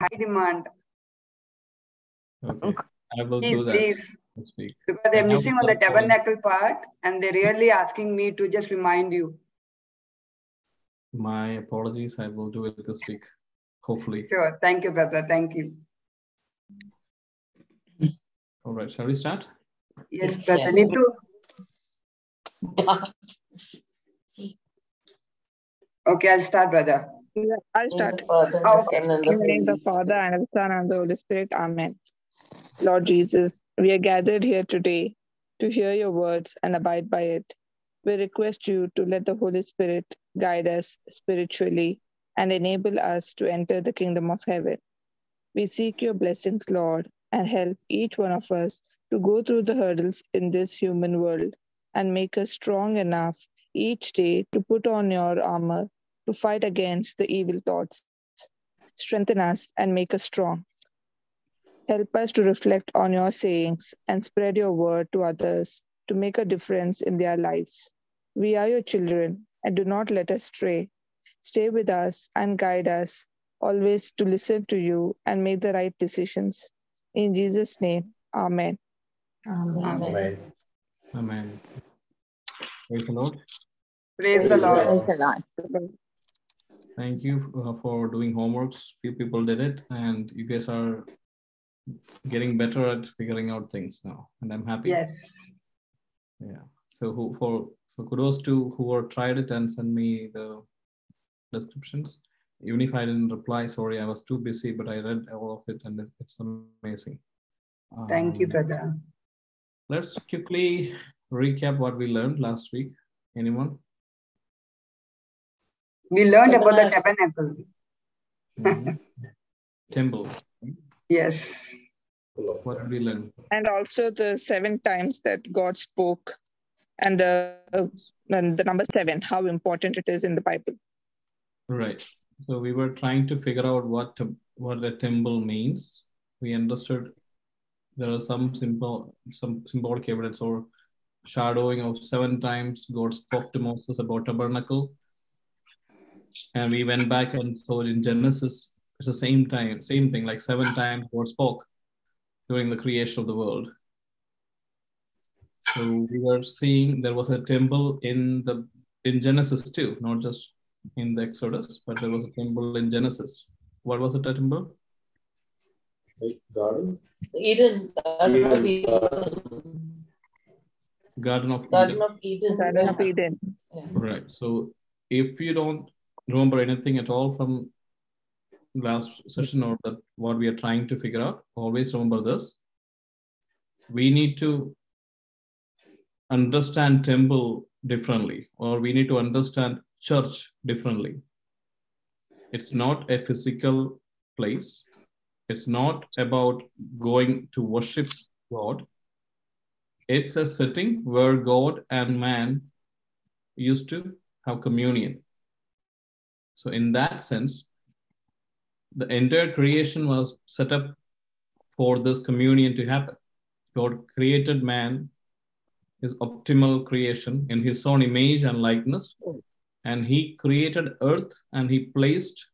high demand. Okay. I will Please, do that please. this. Because they're I missing on the some point. tabernacle part and they're really asking me to just remind you. My apologies. I will do it this week, hopefully. Sure. Thank you, brother. Thank you. All right. Shall we start? Yes, Yes, brother. yeah. Need to. Okay, I'll start, brother. Yeah, I'll start. the Father, Oh, the. Son, and In the the name Holy of the Father and the Son and the Holy Spirit. Amen. Lord Jesus, we are gathered here today to hear your words and abide by it. We request you to let the Holy Spirit guide us spiritually and enable us to enter the kingdom of heaven. We seek your blessings, Lord, and help each one of us to go through the hurdles in this human world and make us strong enough each day to put on your armor to fight against the evil thoughts. Strengthen us and make us strong. Help us to reflect on your sayings and spread your word to others to make a difference in their lives. We are your children and do not let us stray. Stay with us and guide us always to listen to you and make the right decisions. In Jesus' name, Amen. Amen. Amen. Amen. Praise the Lord. Praise the Praise the Lord. Lord. Praise the Lord. Thank you uh, for doing homeworks. Few people did it, and you guys are getting better at figuring out things now, and I'm happy. Yes. Yeah. So who for so kudos to who tried it and send me the descriptions. Even if I didn't reply, sorry, I was too busy, but I read all of it and it- it's amazing. Thank you, Um, brother. Let's quickly recap what we learned last week. Anyone? We learned about the Tabernacle. tabernacle. Temple. Yes. What did we learn? And also the seven times that God spoke and the and the number seven, how important it is in the Bible. Right. So we were trying to figure out what tem- what the temple means. We understood there are some simple some symbolic evidence or shadowing of seven times God spoke to Moses about tabernacle. And we went back and saw it in Genesis. It's the same time, same thing, like seven times God spoke during the creation of the world. So we were seeing there was a temple in the in Genesis too, not just in the Exodus, but there was a temple in Genesis. What was it, a temple? Garden? Eden, Garden of Eden. Eden. Garden of Garden Eden. of Eden. Garden of. Eden. Yeah. Right. So if you don't remember anything at all from last session or that what we are trying to figure out, always remember this. We need to understand temple differently, or we need to understand church differently. It's not a physical place. It's not about going to worship God. It's a setting where God and man used to have communion. So, in that sense, the entire creation was set up for this communion to happen. God created man, his optimal creation, in his own image and likeness. And he created earth and he placed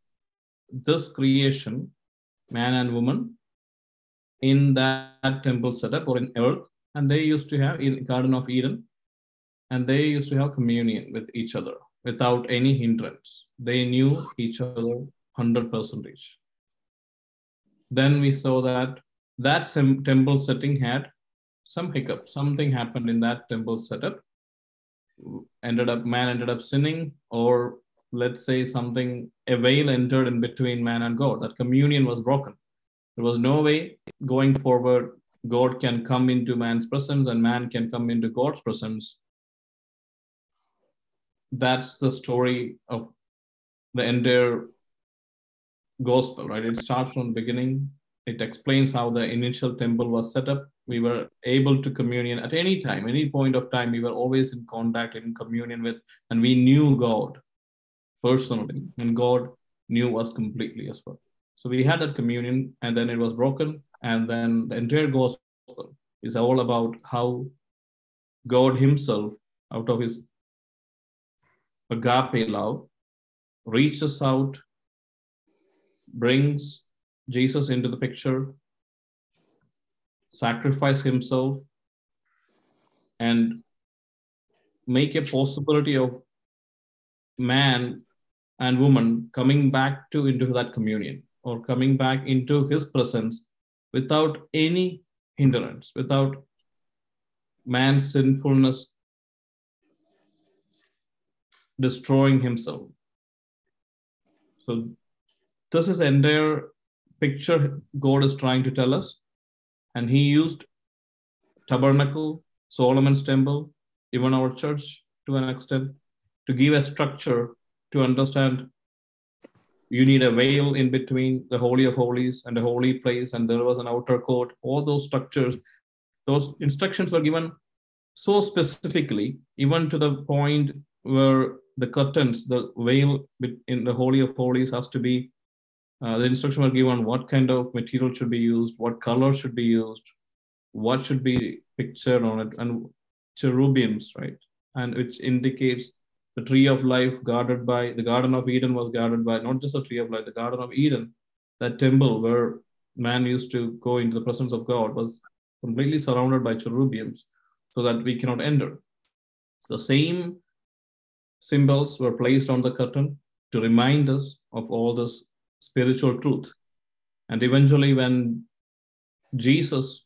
this creation, man and woman, in that temple setup or in earth. And they used to have in Garden of Eden, and they used to have communion with each other without any hindrance. They knew each other 100%. Then we saw that that temple setting had some hiccup. Something happened in that temple setup. Ended up, man ended up sinning, or let's say something, a veil entered in between man and God. That communion was broken. There was no way going forward, God can come into man's presence and man can come into God's presence that's the story of the entire gospel, right? It starts from the beginning. It explains how the initial temple was set up. We were able to communion at any time, any point of time. We were always in contact, in communion with, and we knew God personally, and God knew us completely as well. So we had that communion, and then it was broken, and then the entire gospel is all about how God Himself, out of His agape love reaches out, brings Jesus into the picture, sacrifice himself, and make a possibility of man and woman coming back to into that communion or coming back into his presence without any hindrance, without man's sinfulness destroying himself. So this is the entire picture God is trying to tell us. And he used tabernacle, Solomon's temple, even our church to an extent, to give a structure to understand you need a veil in between the holy of holies and the holy place and there was an outer court all those structures those instructions were given so specifically even to the point where the curtains the veil in the holy of holies has to be uh, the instruction were given what kind of material should be used what color should be used what should be pictured on it and cherubims right and which indicates the tree of life guarded by the Garden of Eden was guarded by not just the tree of life, the Garden of Eden, that temple where man used to go into the presence of God was completely surrounded by cherubims so that we cannot enter. The same symbols were placed on the curtain to remind us of all this spiritual truth. And eventually, when Jesus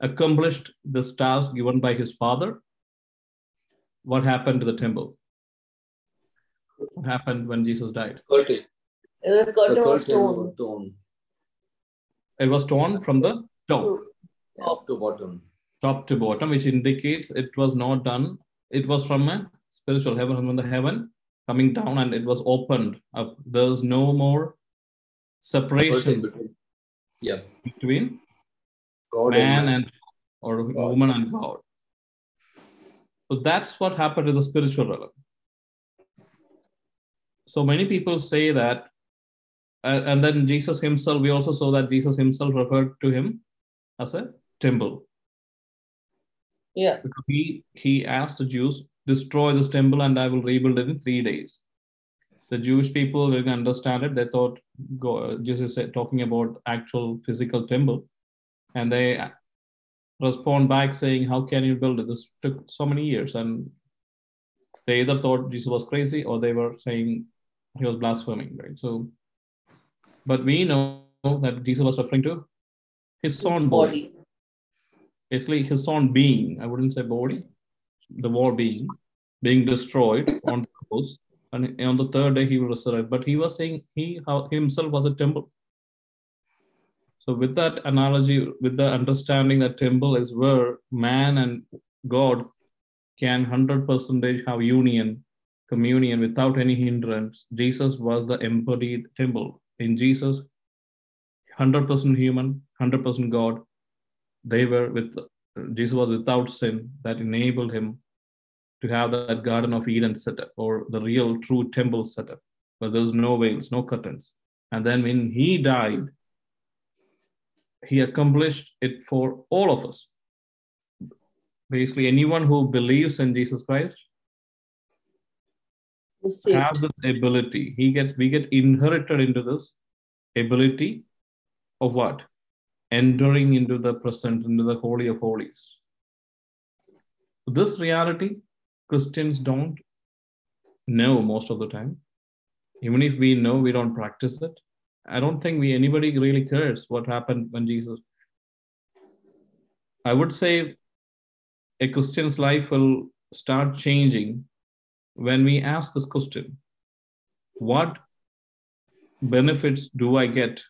accomplished this task given by his Father, what happened to the temple? What happened when Jesus died? Curtis. The The curtain was torn. was torn, It was torn from the top, top to bottom. top to bottom, which indicates it was not done. It was from a spiritual heaven, from the heaven coming down, and it was opened up. There's no more separation between, yeah, between God man and and or woman and God. So that's what happened in the spiritual realm. So many people say that, uh, and then Jesus himself, we also saw that Jesus himself referred to him as a temple. Yeah. Because he, he asked the Jews, destroy this temple and I will rebuild it in three days. The Jewish people didn't understand it. They thought God, uh, Jesus is talking about actual physical temple. And they respond back saying, How can you build it? This took so many years. And they either thought Jesus was crazy or they were saying he was blaspheming, right? So, but we know that Jesus was referring to his own body, Body. basically his own being. I wouldn't say body, the war being, being destroyed on the cross. And on the third day he will resurrect. But he was saying he himself was a temple. So, with that analogy, with the understanding that temple is where man and God can 100% have union, communion without any hindrance, Jesus was the embodied temple. In Jesus, 100% human, 100% God, they were with, Jesus was without sin that enabled him to have that Garden of Eden set up or the real true temple set up, where there's no veils, no curtains. And then when he died, he accomplished it for all of us. Basically, anyone who believes in Jesus Christ has this ability. He gets we get inherited into this ability of what? Entering into the present, into the holy of holies. This reality, Christians don't know most of the time. Even if we know, we don't practice it. I don't think we anybody really cares what happened when Jesus. I would say a Christian's life will start changing when we ask this question What benefits do I get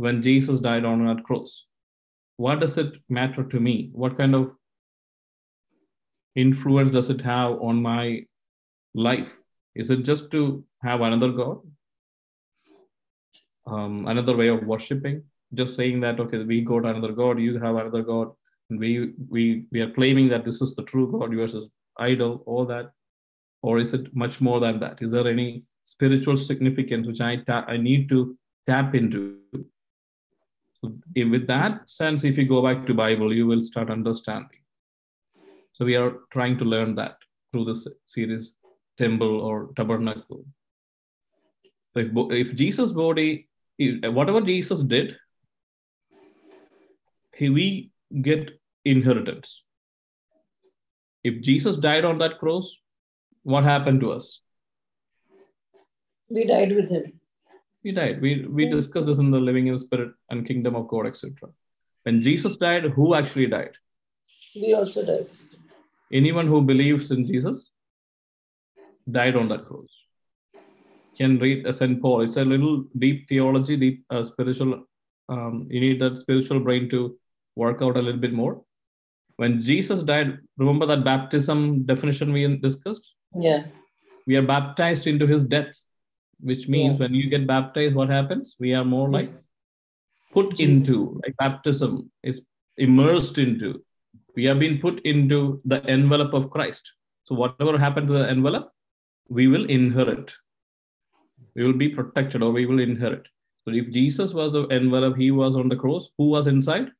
when Jesus died on that cross? What does it matter to me? What kind of influence does it have on my life? Is it just to have another God? Um, another way of worshiping? Just saying that, okay, we got another God, you have another God, and we we we are claiming that this is the true God, is idol, all that? Or is it much more than that? Is there any spiritual significance which I ta- I need to tap into? So with that sense, if you go back to Bible, you will start understanding. So we are trying to learn that through this series, temple or tabernacle. If, if Jesus' body whatever Jesus did, he, we get inheritance. If Jesus died on that cross, what happened to us? We died with him. He died. We we discussed this in the Living in Spirit and Kingdom of God, etc. When Jesus died, who actually died? We also died. Anyone who believes in Jesus died on that cross. Can read St. Paul. It's a little deep theology, deep uh, spiritual. Um, you need that spiritual brain to work out a little bit more. When Jesus died, remember that baptism definition we discussed? Yeah. We are baptized into his death, which means Yeah. when you get baptized, what happens? We are more like put Jesus. into, like baptism is immersed into. We have been put into the envelope of Christ. So whatever happened to the envelope, we will inherit. We will be protected or we will inherit. So if Jesus was the envelope, he was on the cross, who was inside?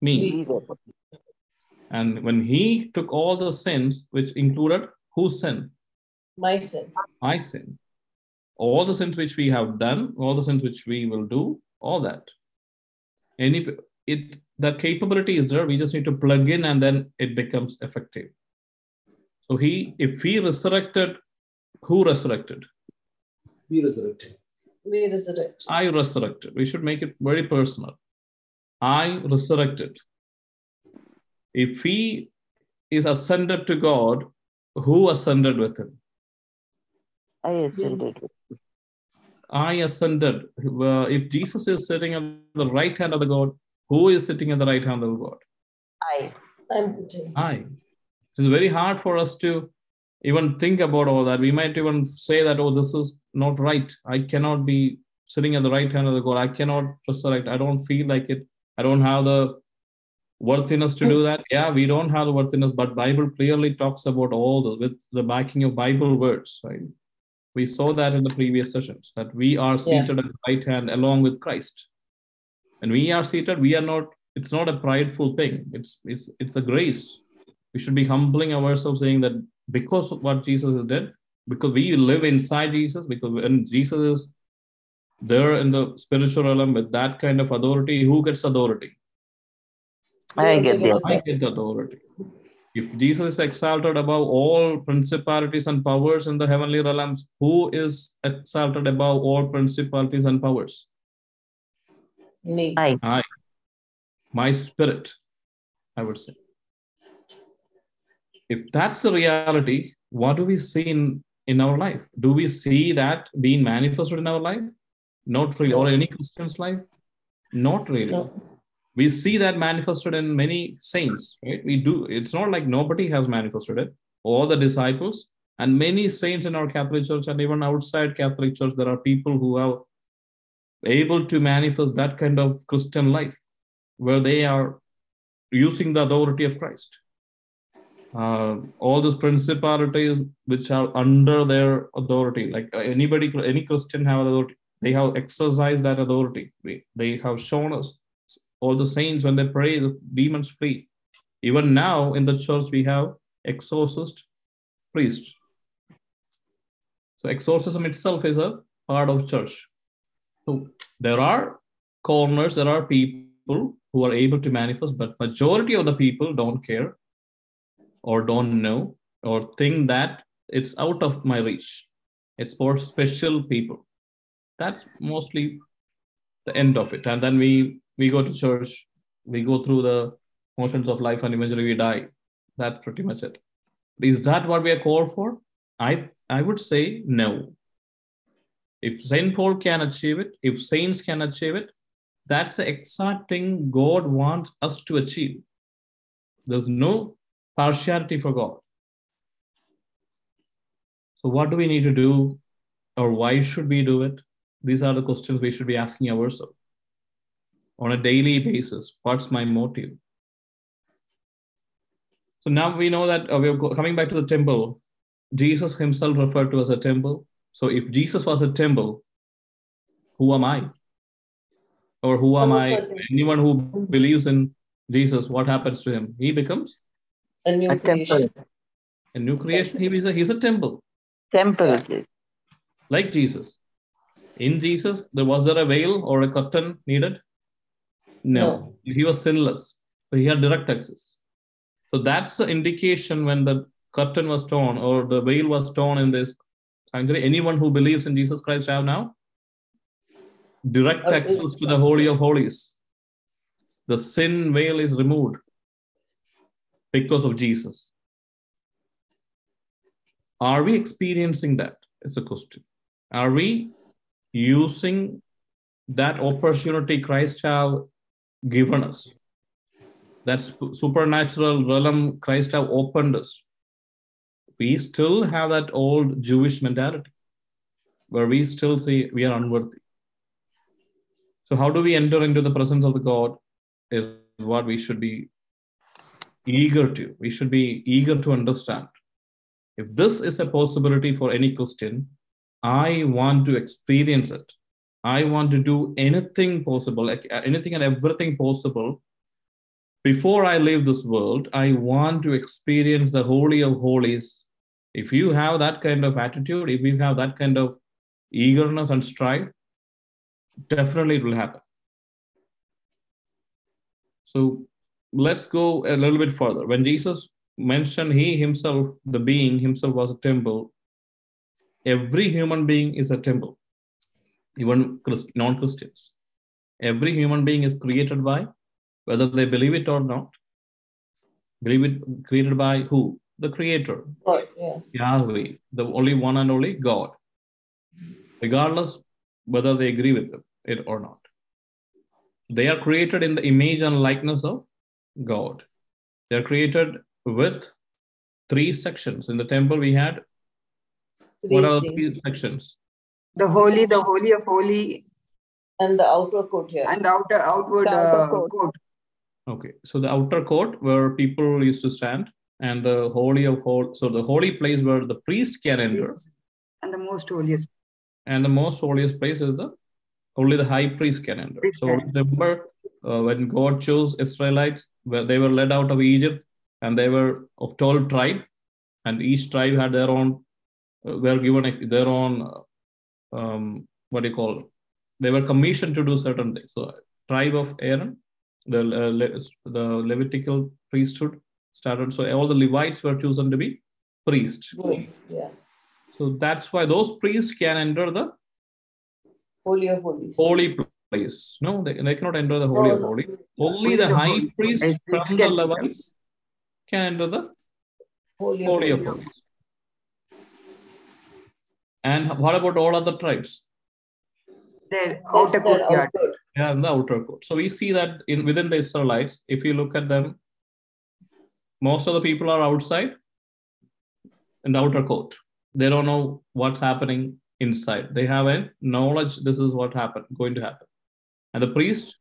Me. Me. And when he took all the sins, which included whose sin? My sin. My sin. All the sins which we have done, all the sins which we will do, all that. Any it that capability is there. We just need to plug in and then it becomes effective. So he, if he resurrected, who resurrected? Be resurrected. We resurrect. I resurrected. We should make it very personal. I resurrected. If he is ascended to God, who ascended with him? I ascended. I ascended. Uh, if Jesus is sitting at the right hand of the God, who is sitting at the right hand of the God? I. I'm sitting. I. It's very hard for us to even think about all that. We might even say that, oh, this is not right. I cannot be sitting at the right hand of the God. I cannot resurrect. I don't feel like it. I don't have the worthiness to do that. Yeah, we don't have the worthiness, but Bible clearly talks about all this with the backing of Bible words, right? We saw that in the previous sessions that we are seated at the right hand along with Christ. And we are seated, we are not, it's not a prideful thing. It's it's it's a grace. We should be humbling ourselves, saying that because of what Jesus has did, because we live inside Jesus, because when Jesus is there in the spiritual realm with that kind of authority, who gets authority? I get the got I get the authority. If Jesus is exalted above all principalities and powers in the heavenly realms, who is exalted above all principalities and powers? Me. I. My spirit, I would say. If that's the reality, what do we see in, in our life? Do we see that being manifested in our life? Not really. Or any Christian's life? Not really No. We see that manifested in many saints right? We do it's not like nobody has manifested it. All the disciples and many saints in our catholic church and even outside catholic church there are people who are able to manifest that kind of christian life where they are using the authority of christ. Uh, all these principalities which are under their authority like uh, anybody any christian have authority. They have exercised that authority. They have shown us all the saints when they pray the demons flee. Even now in the church we have exorcist priest so exorcism itself is a part of church. So there are corners there are people who are able to manifest but majority of the people don't care or don't know or think that it's out of my reach. It's for special people. That's mostly the end of it. And then we we go to church we go through the motions of life and eventually we die. That's pretty much it. Is that what we are called for? I i would say no. If saint paul can achieve it if saints can achieve it that's the exact thing god wants us to achieve. There's no partiality for god. So what do we need to do? Or why should we do it? These are the questions we should be asking ourselves on a daily basis. What's my motive? So now we know that uh, we're coming back to the temple. Jesus himself referred to as a temple. So if Jesus was a temple, who am I? Or who am I? Anyone who believes in Jesus, what happens to him? He becomes A new A creation. temple. a new creation. He is a, he's a temple, Temple. like Jesus. In Jesus, there was there a veil or a curtain needed? No. He was sinless. So he had direct access. So that's the indication when the curtain was torn or the veil was torn in this sanctuary. Anyone who believes in Jesus Christ have now direct Okay. access to the Holy of Holies. The sin veil is removed because of Jesus. Are we experiencing that? Is a question. Are we using that opportunity Christ have given us? That supernatural realm Christ have opened us. We still have that old Jewish mentality where we still see we are unworthy. So, how do we enter into the presence of the God? Is what we should be eager to. We should be eager to understand. If this is a possibility for any Christian, I want to experience it. I want to do anything possible, like uh, anything and everything possible. Before I leave this world, I want to experience the Holy of Holies. If you have that kind of attitude, if you have that kind of eagerness and strive, definitely it will happen. So let's go a little bit further. When Jesus mentioned he himself, the being himself was a temple, every human being is a temple, even non Christians. Every human being is created by, whether they believe it or not, believe it created by who? The Creator, God, yeah. Yahweh, the only one and only God, regardless whether they agree with it or not. They are created in the image and likeness of God. They are created with three sections. In the temple, we had what are the Three three sections? The holy, the holy of holy, And the outer court here. and the outer outward The outer uh, court. court. Okay, so the outer court where people used to stand, and the holy of hol. So the holy place where the priest can enter, Jesus, And the most holiest. and the most holiest place is the only the high priest can enter. Priest So can. remember uh, when God chose Israelites, where they were led out of Egypt, and they were of twelve tribe, and each tribe had their own, uh, were given a, their own, uh, um, what do you call? They were commissioned to do certain things. So tribe of Aaron, the uh, Le- the Levitical priesthood started. So all the Levites were chosen to be priests. Good. Yeah. So that's why those priests can enter the Holy of holies. holy place. No, they, they cannot enter the holy of No, no. Only Only the the high holy- priest high from the can- Levites can enter the Holy, holy of holies. Holies. And what about all other tribes? The outer They're Yeah, in the outer court. So we see that in within the Israelites, if you look at them, most of the people are outside in the outer court. They don't know what's happening inside. They have a knowledge this is what happened, going to happen. And the priest,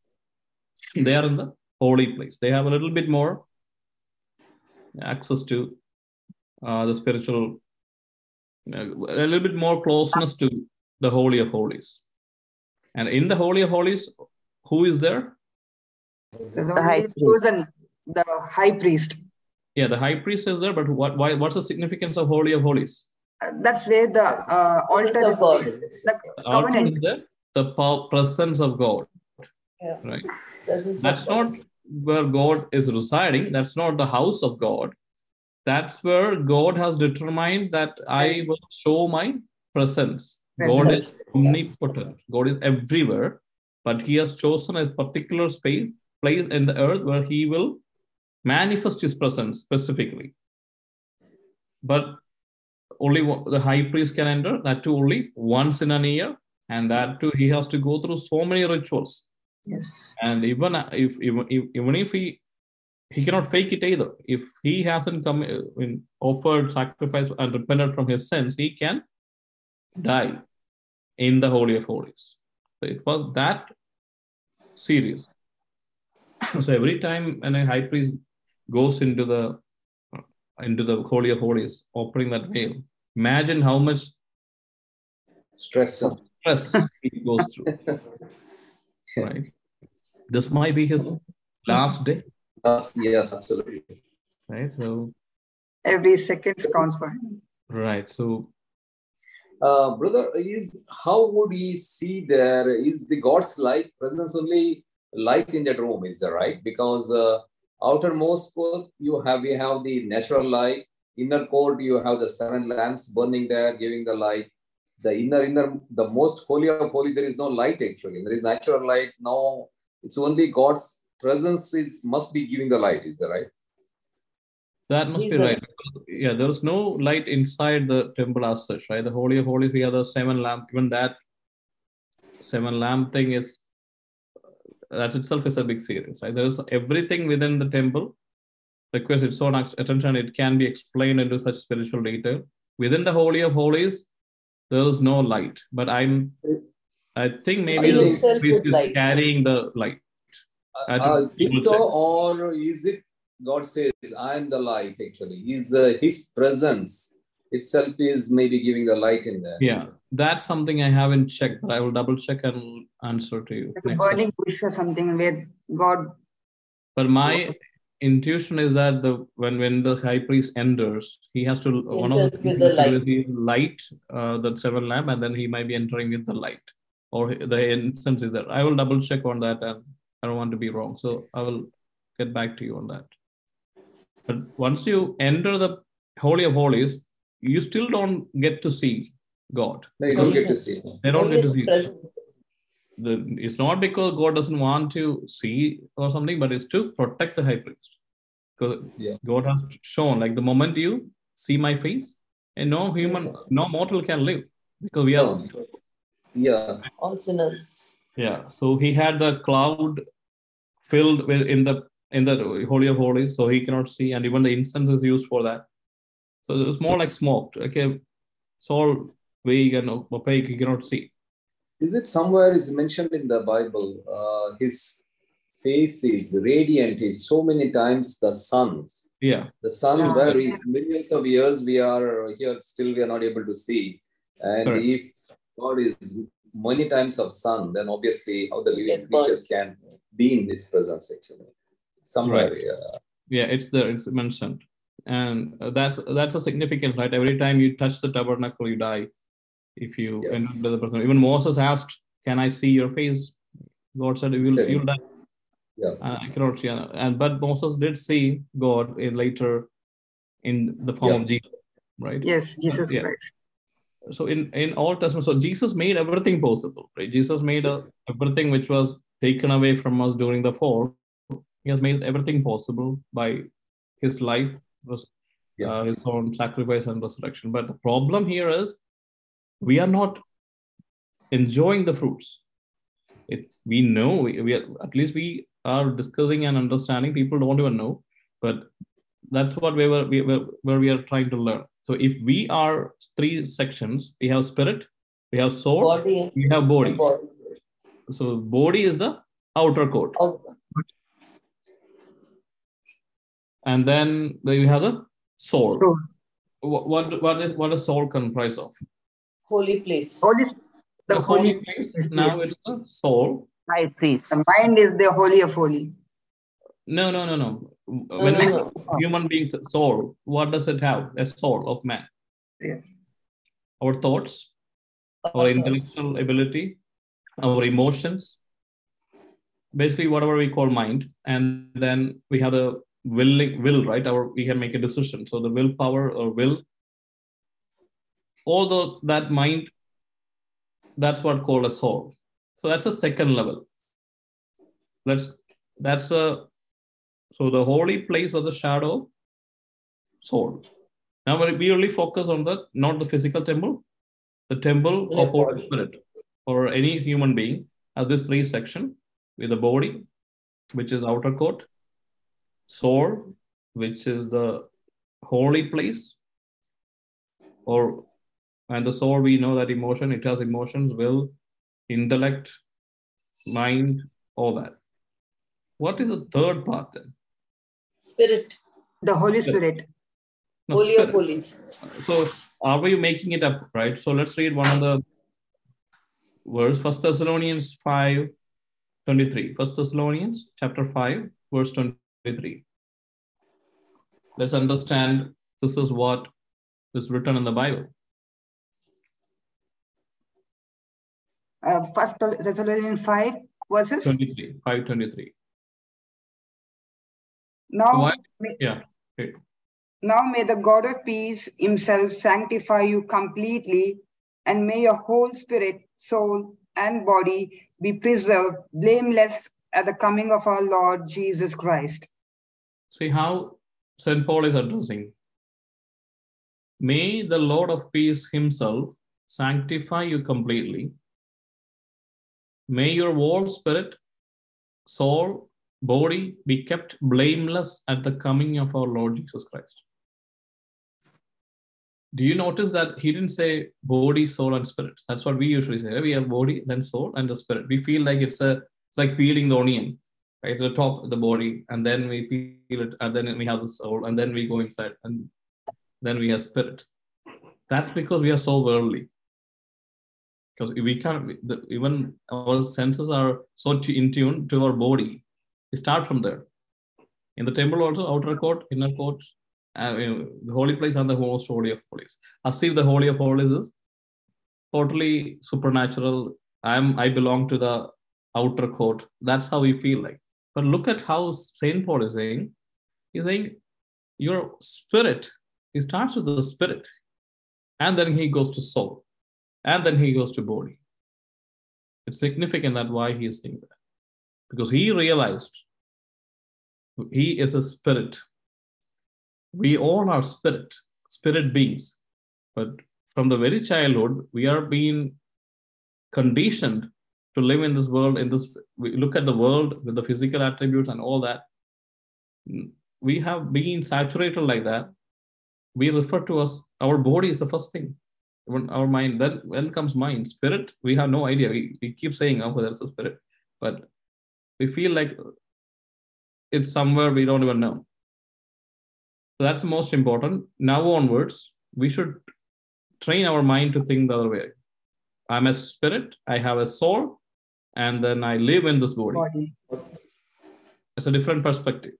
they are in the holy place. They have a little bit more access to uh, the spiritual, a little bit more closeness to the holy of holies. And in the holy of holies, who is there? The The high priest. chosen, the high priest. Yeah, the high priest is there, but what? Why? What's the significance of holy of holies? Uh, That's where the uh, altar of God. is. It's The altar is there, the presence of God. Yeah. Right. Presence That's not where God is residing. That's not the house of God. That's where God has determined that I will show my presence. God is omnipotent. God is everywhere, but He has chosen a particular space, place in the earth where He will manifest His presence specifically. But only the high priest can enter. That too only once in a year, and that too he has to go through so many rituals. Yes. And even if even if, even if he he cannot fake it either. If he hasn't come in offered sacrifice and repented from his sins, he can die in the holy of holies. So it was that serious. so every time when a high priest goes into the into the holy of holies, opening that veil, imagine how much Stress. stress he goes through. Right. This might be his last day. Yes, yes, absolutely. Right. So Every second counts for him. Right. So Uh, brother, is how would he see there? Is the God's light presence only light in that room? Is that right? Because uh, outermost court you have we have the natural light. Inner court you have the seven lamps burning there, giving the light. The inner inner the most holy of holy there is no light actually. There is natural light. No, it's only God's presence is must be giving the light. Is that right? That must He's be the- right. Yeah, there is no light inside the temple as such, right? The Holy of Holies, we have the seven lamp. Even that seven lamp thing is that itself is a big series, right? There is everything within the temple requires its own act- attention. It can be explained into such spiritual detail. Within the Holy of Holies, there is no light. But I'm, I think maybe the priest is is light. carrying the light. I Uh, think think so, or is it God says, I am the light actually? His, uh, his presence itself is maybe giving the light in there. Yeah, that's something I haven't checked, but I will double check and answer to you. Like a next session. burning bush or something where God. But my intuition is that the when when the high priest enters, he has to one of the Enters with the is light. he light uh, the seven lamp, and then he might be entering with the light, or the instance is that I will double check on that, and I don't want to be wrong, so I will get back to you on that. But once you enter the holy of holies, you still don't get to see God. No, you don't get to see. They don't get to see. the it's not because God doesn't want to see or something, but it's to protect the high priest. Because Yeah. God has shown, like the moment you see my face, and no human, no mortal can live because we are. No. Yeah. All sinners. Yeah. So he had the cloud filled with in the in the holy of holies, so he cannot see, and even the incense is used for that. So it was more like smoke. Okay, it's all vague and opaque. You cannot see. Is it somewhere is mentioned in the Bible? Uh, his face is radiant. Is so many times the sun's. Yeah. The sun, Yeah. where we, millions of years we are here, still we are not able to see. And Correct. if God is many times of sun, then obviously how the living Get creatures can be in His presence actually. Somewhere, yeah. yeah it's there it's mentioned and uh, that's that's a significant right every time you touch the tabernacle you die if you Yeah. enter the presence even moses asked can i see your face god said you'll, you'll die Yeah. uh, i cannot see uh, and but moses did see god in later in the form Yeah. of jesus right Yes, Jesus Yeah. Christ. So in in old testament so jesus made everything possible right? Jesus made uh, everything which was taken away from us during the fall. He has made everything possible by his life Yeah. uh, his own sacrifice and resurrection. But the problem here is we are not enjoying the fruits. It we know we, we are, at least we are discussing and understanding people don't even know. But that's what we were we were where we are trying to learn so if we are three sections we have spirit we have soul Body. we have body body. so body is the outer coat Out- oh. and then you have the soul So, what what what is, what does soul comprise of Holy place. holy, the, the holy, holy place yes, now yes. it's the soul High priest. the mind is the holy of holy. no no no no when oh. no, no. human beings soul what does it have a soul of man Yes. our thoughts our intellectual ability, our emotions, basically whatever we call mind, and then we have the willing will, right? Our we can make a decision. So the willpower or will, although that mind, that's what called a soul. So that's a second level. Let's that's a so the holy place was the shadow soul. Now we only focus on the not the physical temple, the temple Yeah, of Holy. Spirit or any human being has this three section with the body, which is outer court, soul, which is the holy place, or and the soul we know that emotion it has emotions, will, intellect, mind, all that. What is the third part then? Spirit. The Holy Spirit. No, Holy of holies. So are we making it up, right? So let's read one of the verse, First Thessalonians 5, 23. First Thessalonians chapter 5, verse 23. Let's understand this is what is written in the Bible. uh, First Thessalonians 5 verses. 23, 523. Now, Why? may, Yeah. okay. now may the God of peace himself sanctify you completely, and may your whole spirit, soul, and body be preserved blameless at the coming of our Lord Jesus Christ. See how St. Paul is addressing. May the Lord of peace himself sanctify you completely. May your whole spirit, soul, body be kept blameless at the coming of our Lord Jesus Christ. Do you notice that he didn't say body, soul, and spirit? That's what we usually say. We have body, then soul, and the spirit. We feel like it's a it's like peeling the onion right the top of the body and then we feel it and then we have the soul and then we go inside and then we have spirit that's because we are so worldly because we can't even our senses are so in tune to our body start from there in the temple also outer court inner court uh, you know, the holy place and the most holy of holies as if the holy of holies is totally supernatural i'm i belong to the outer court that's how we feel like but look at how St. Paul is saying, he's saying, your spirit, he starts with the spirit, and then he goes to soul, and then he goes to body. It's significant that why he is saying that. Because he realized he is a spirit. We all are spirit, spirit beings. But from the very childhood, we are being conditioned to live in this world in this we look at the world with the physical attributes and all that. We have been saturated like that. We refer to us our body is the first thing. When our mind then when comes mind spirit we have no idea. We, we keep saying oh there's a spirit. But we feel like it's somewhere we don't even know so that's the most important now onwards we should train our mind to think the other way i'm a spirit i have a soul and then I live in this body. Body. It's a different perspective.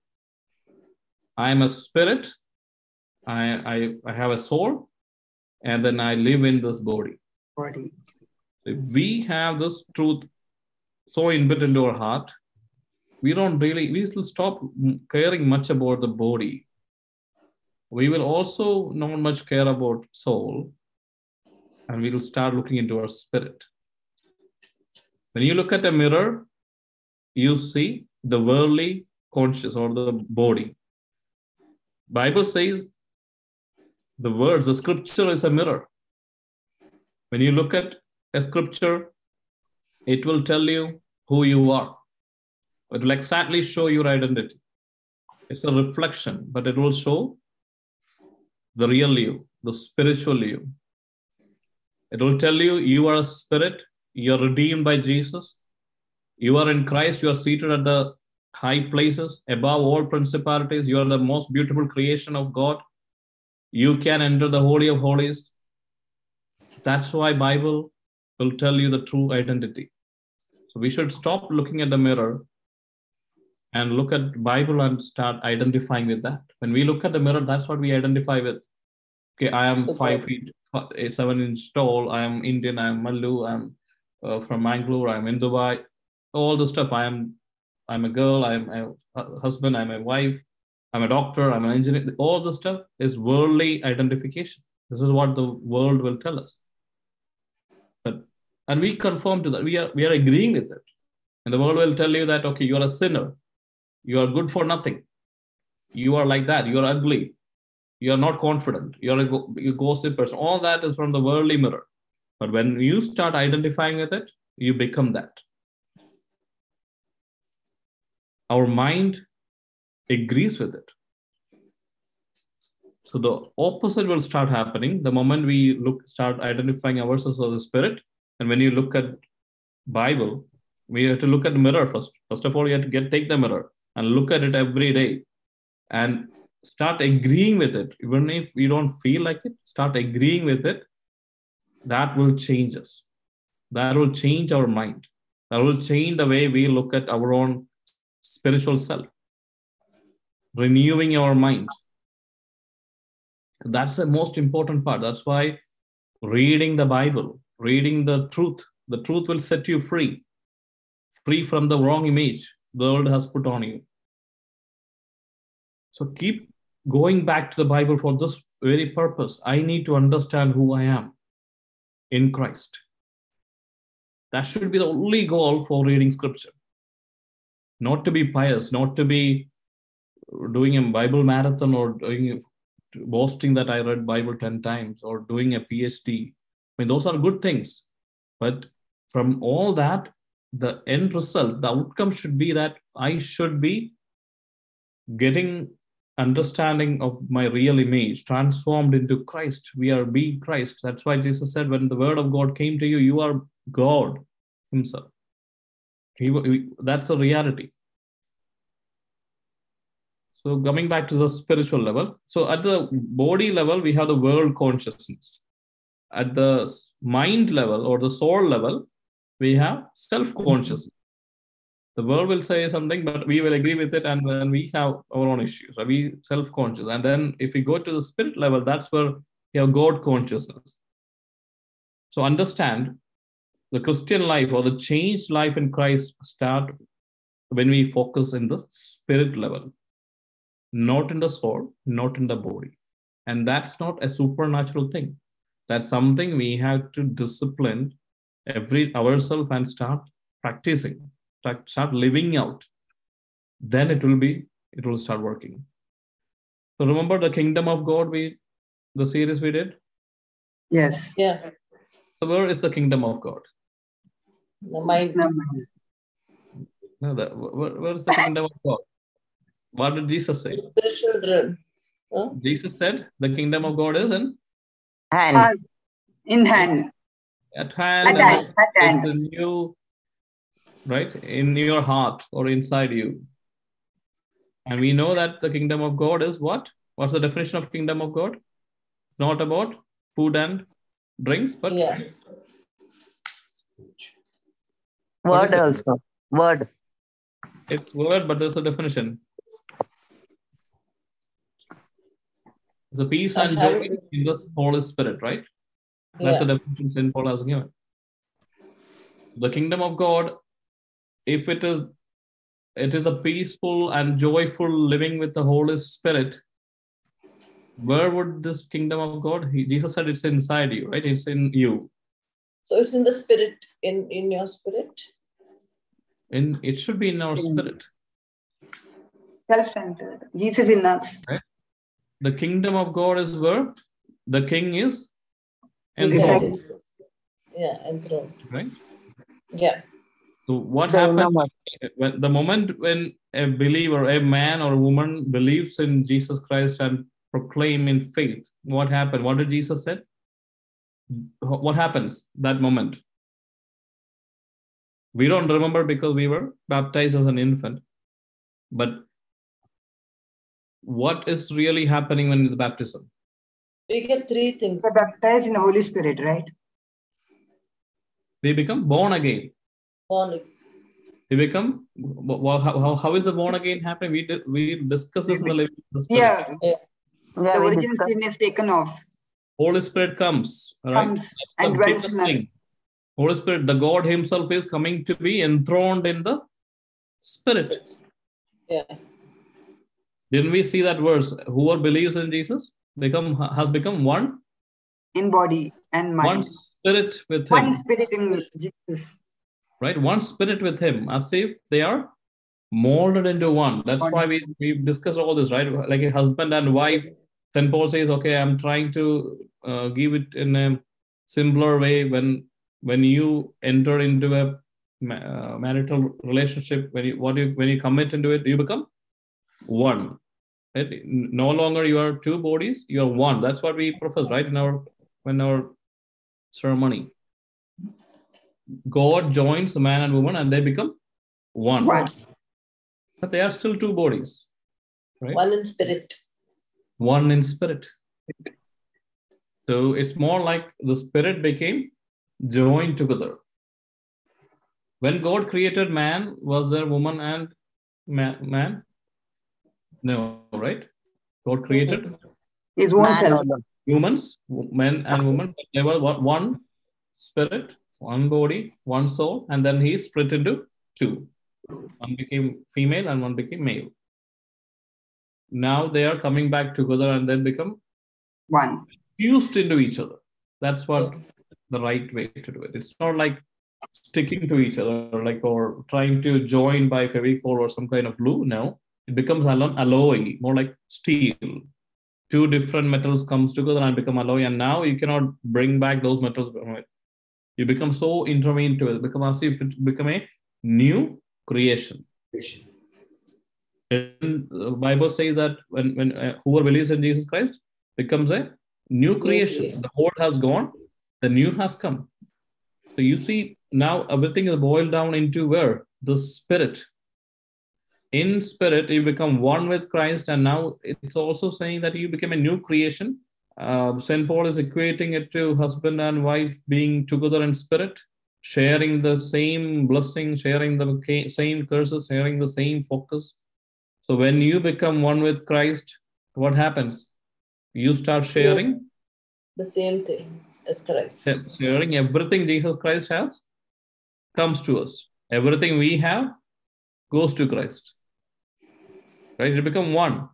I am a spirit, I, I, I have a soul, and then I live in this body. Body. If we have this truth so inbuilt into our heart, we don't really, we will stop caring much about the body. We will also not much care about soul, and we will start looking into our spirit. When you look at a mirror, you see the worldly conscious or the body. Bible says the words, the scripture is a mirror. When you look at a scripture, it will tell you who you are. It will exactly show your identity. It's a reflection, but it will show the real you, the spiritual you. It will tell you you are a spirit, you're redeemed by Jesus. You are in Christ. You are seated at the high places above all principalities. You are the most beautiful creation of God. You can enter the holy of holies. That's why Bible will tell you the true identity. So we should stop looking at the mirror and look at Bible and start identifying with that. When we look at the mirror, that's what we identify with. Okay, I am five feet, seven inch tall. I am Indian. I am Malu. I'm uh, from Mangalore. I'm in Dubai. All the stuff. I am. I'm a girl. I'm a husband. I'm a wife. I'm a doctor. I'm an engineer. All the stuff is worldly identification. This is what the world will tell us. But and we conform to that. We are we are agreeing with it. And the world will tell you that okay, you are a sinner. You are good for nothing. You are like that. You are ugly. You are not confident. You are a, go- a gossip person. All that is from the worldly mirror. But when you start identifying with it, you become that. Our mind agrees with it. So the opposite will start happening the moment we look start identifying ourselves as a spirit. And when you look at Bible, we have to look at the mirror first. First of all, you have to get take the mirror and look at it every day and start agreeing with it. Even if you don't feel like it, start agreeing with it. That will change us. That will change our mind. That will change the way we look at our own spiritual self. Renewing our mind. That's the most important part. That's why reading the Bible, reading the truth, The truth will set you free, free from the wrong image the world has put on you. So keep going back to the Bible for this very purpose. I need to understand who I am in Christ. That should be the only goal for reading scripture. Not to be pious, not to be doing a Bible marathon or doing boasting that I read Bible 10 times or doing a PhD. I mean, those are good things. But from all that, the end result, the outcome should be that I should be getting understanding of my real image transformed into Christ. We are being Christ. That's why Jesus said, when the word of God came to you, you are God Himself. He, he, that's the reality. So coming back to the spiritual level. So at the body level, we have the world consciousness. At the mind level or the soul level, we have self-consciousness. The world will say something, but we will agree with it, and then we have our own issues. So we self-conscious, and then if we go to the spirit level, that's where we have God consciousness. So understand the Christian life or the changed life in Christ start when we focus in the spirit level not in the soul, not in the body. And that's not a supernatural thing. That's something we have to discipline every ourselves and start practicing, start living out. Then it will be, it will start working. So remember the kingdom of God, we the series we did? Yes. Yeah. So where is the kingdom of God? The mind. No, the, where, where is the kingdom of God? What did Jesus say? Spiritual realm. Huh? Jesus said, "The kingdom of God is in Hand. Uh, in hand. at hand, At and hand. At it's hand. in you, right? In your heart or inside you." And we know that the kingdom of God is what? What's the definition of kingdom of God? Not about food and drinks, but Yeah. What is Word it? also. Word. it's word, but there's a definition. The peace and uh-huh. joy in the Holy Spirit, right? That's Yeah. the definition St. Paul has given. The kingdom of God, if it is it is a peaceful and joyful living with the Holy Spirit, where would this kingdom of God? He, Jesus said it's inside you, right? It's in you. So it's in the spirit, in, in your spirit. In it should be in our Mm. spirit. Self-centered. Jesus in us. The kingdom of God is where the king is Is enthroned, inside. Yeah, enthroned. right? Yeah. So what The happens when the moment when a believer, a man or a woman believes in Jesus Christ and proclaim in faith, what happened? What did Jesus say? What happens that moment? We don't remember because we were baptized as an infant. But what is really happening when the baptism? We get three things. We're baptized in the Holy Spirit, right? We become born again. Born. We become well, how, how, how is the born again happening? We did, we discussed this in the living of the Spirit. Yeah. Yeah, the we original discussed. sin is taken off. Holy Spirit comes, all right? Comes and the dwells biggest in us. Holy Spirit, the God Himself is coming to be enthroned in the Spirit. Yeah. Didn't we see that verse? Whoever believes in Jesus become has become one, in body and mind. one spirit with Him. One spirit in Jesus. Right? One spirit with Him, as if they are molded into one. That's why we we discussed all this, right? Like a husband and wife. St. Paul says, "Okay, I'm trying to uh, give it in a simpler way when when you enter into a uh, marital relationship when you what you when you commit into it you become one right? no longer you are two bodies you are one that's what we profess right in our when our ceremony god joins the man and woman and they become one, One. but they are still two bodies right One in spirit. one in spirit. So it's more like the spirit became joined together. When God created man, was there woman and ma- man? No, right? God created His own Man self. humans, men and women. They were what one spirit, one body, one soul, and then he split into two. One became female and one became male. Now they are coming back together and then become One. fused into each other. That's what the right way to do it. It's not like sticking to each other, like or trying to join by Fevicol or some kind of glue. No, it becomes allo- alloy, more like steel. Two different metals comes together and become alloy, and now you cannot bring back those metals. You become so it, become as if it become a new creation. And the Bible says that when when uh, whoever believes in Jesus Christ becomes a new creation. creation. The old has gone, the new has come. So you see now everything is boiled down into where the spirit. In spirit, you become one with Christ, and now it's also saying that you become a new creation. Uh, St. Paul is equating it to husband and wife being together in spirit, sharing the same blessing, sharing the same curses, sharing the same focus. So when you become one with Christ, what happens? You start sharing, The same thing as Christ. sharing everything Jesus Christ has comes to us. Everything we have goes to Christ. Right? You become one.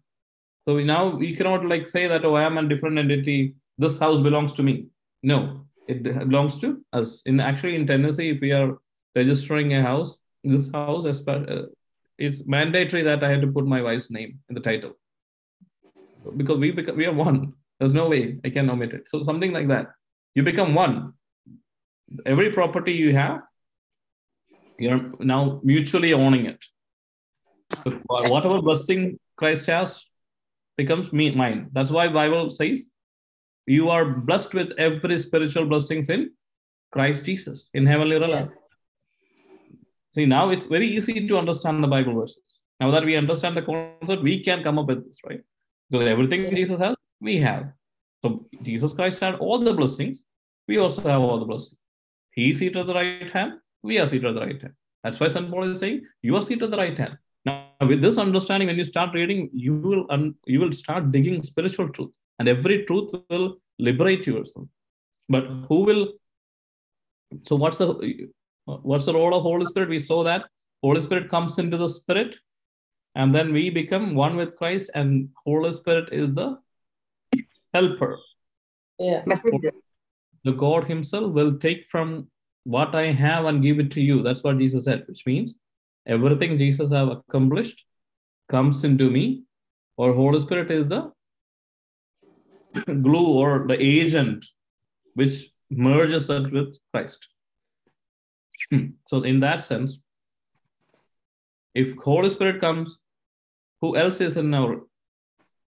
So now we cannot like say that, oh, I am a different entity. This house belongs to me. No, it belongs to us. In actually in Tennessee, if we are registering a house, this house, espe- uh, it's mandatory that I have to put my wife's name in the title because we become we are one. There's no way I can omit it. So something like that. You become one. Every property you have, you're now mutually owning it. So whatever blessing Christ has becomes me mine. That's why Bible says you are blessed with every spiritual blessings in Christ Jesus in heavenly realm. See, now it's very easy to understand the Bible verses. Now that we understand the concept, we can come up with this, right? Because everything Jesus has, we have. So Jesus Christ had all the blessings. We also have all the blessings. He is seated at the right hand. We are seated at the right hand. That's why St. Paul is saying, you are seated at the right hand. Now, with this understanding, when you start reading, you will un- you will start digging spiritual truth, and every truth will liberate yourself. But who will? So, what's the what's the role of Holy Spirit? We saw that Holy Spirit comes into the Spirit, and then we become one with Christ, and Holy Spirit is the helper. Yeah. Messenger. The God Himself will take from what I have and give it to you. That's what Jesus said, which means everything Jesus have accomplished comes into me, or Holy Spirit is the glue or the agent which merges it with Christ. Hmm. so in that sense, if Holy Spirit comes, who else is in our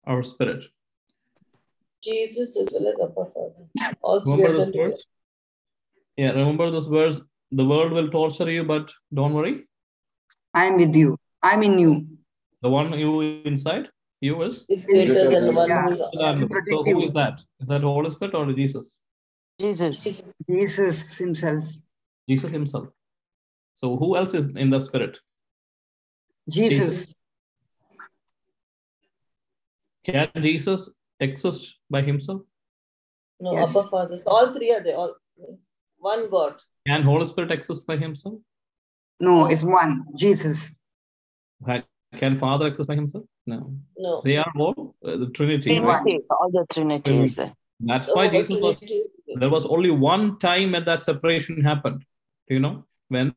our spirit? Jesus as well as Abba Father. All Remember of this them together. verse? Yeah, remember those words The world will torture you, but don't worry. I am with you. I'm in you. The one you inside, you is. Is greater than the one Yeah. who is outside. So protect who you. is that? Is that Holy Spirit or Jesus? Jesus. Jesus. Jesus himself. Jesus himself. So who else is in the spirit? Jesus. Can Jesus exist by himself? No, Yes. Abba Father. All three are there. All one God. Can Holy Spirit exist by himself? No, it's one. Jesus. Ha- Can Father exist by himself? No. No. They are all uh, the Trinity. right? All the Trinity is there. That's why whole Jesus was there was only one time when that separation happened. Do you know? When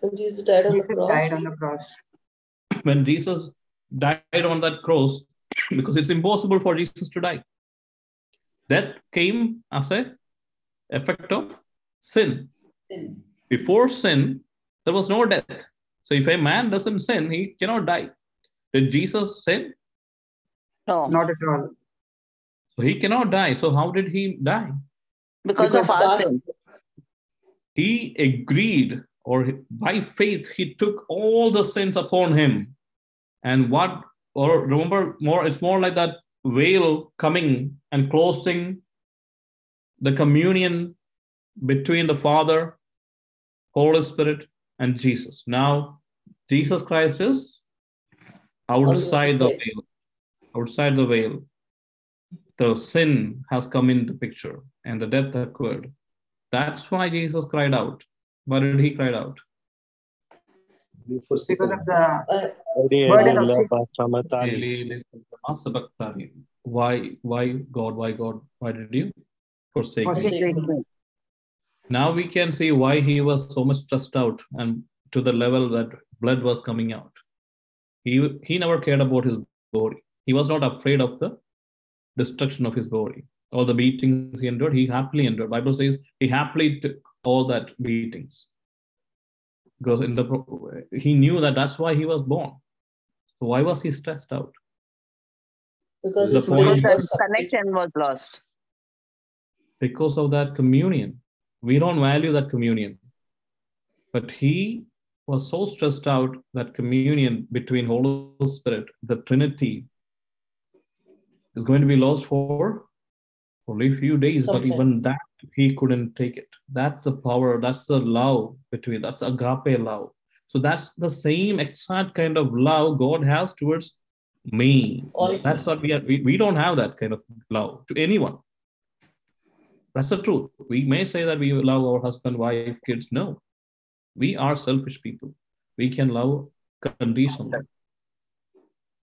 When Jesus died on the cross. died on the cross. when Jesus died on that cross, because it's impossible for Jesus to die. Death came as a effect of sin. sin. Before sin, there was no death. So if a man doesn't sin, he cannot die. Did Jesus sin? No, Not at all. So he cannot die. So how did he die? because of because our sin. He agreed, or by faith, he took all the sins upon him. And what, or remember, more, it's more like that veil coming and closing the communion between the Father, Holy Spirit, and Jesus. Now, Jesus Christ is outside the veil. veil. Outside the veil. The sin has come into picture and the death occurred. That's why Jesus cried out. Why did he cry out? You forsake Because of the Burden of sin. Why, why God, why God, why did you forsake forsake me. Now we can see why he was so much stressed out and to the level that blood was coming out. He, he never cared about his body. He was not afraid of the destruction of his body. All the beatings he endured, he happily endured. Bible says he happily took all that beatings. Because in the he knew that that's why he was born. So why was he stressed out? because his point- spirit Because was the connection was lost. because of that communion. We don't value that communion. But he was so stressed out that communion between Holy Spirit, the Trinity, is going to be lost for only a few days. But even that, he couldn't take it. That's the power, that's the love between, that's agape love. So that's the same exact kind of love God has towards me. All That's what we are. We, we don't have that kind of love to anyone. That's the truth. We may say that we love our husband, wife, kids. No, we are selfish people. We can love conditionally.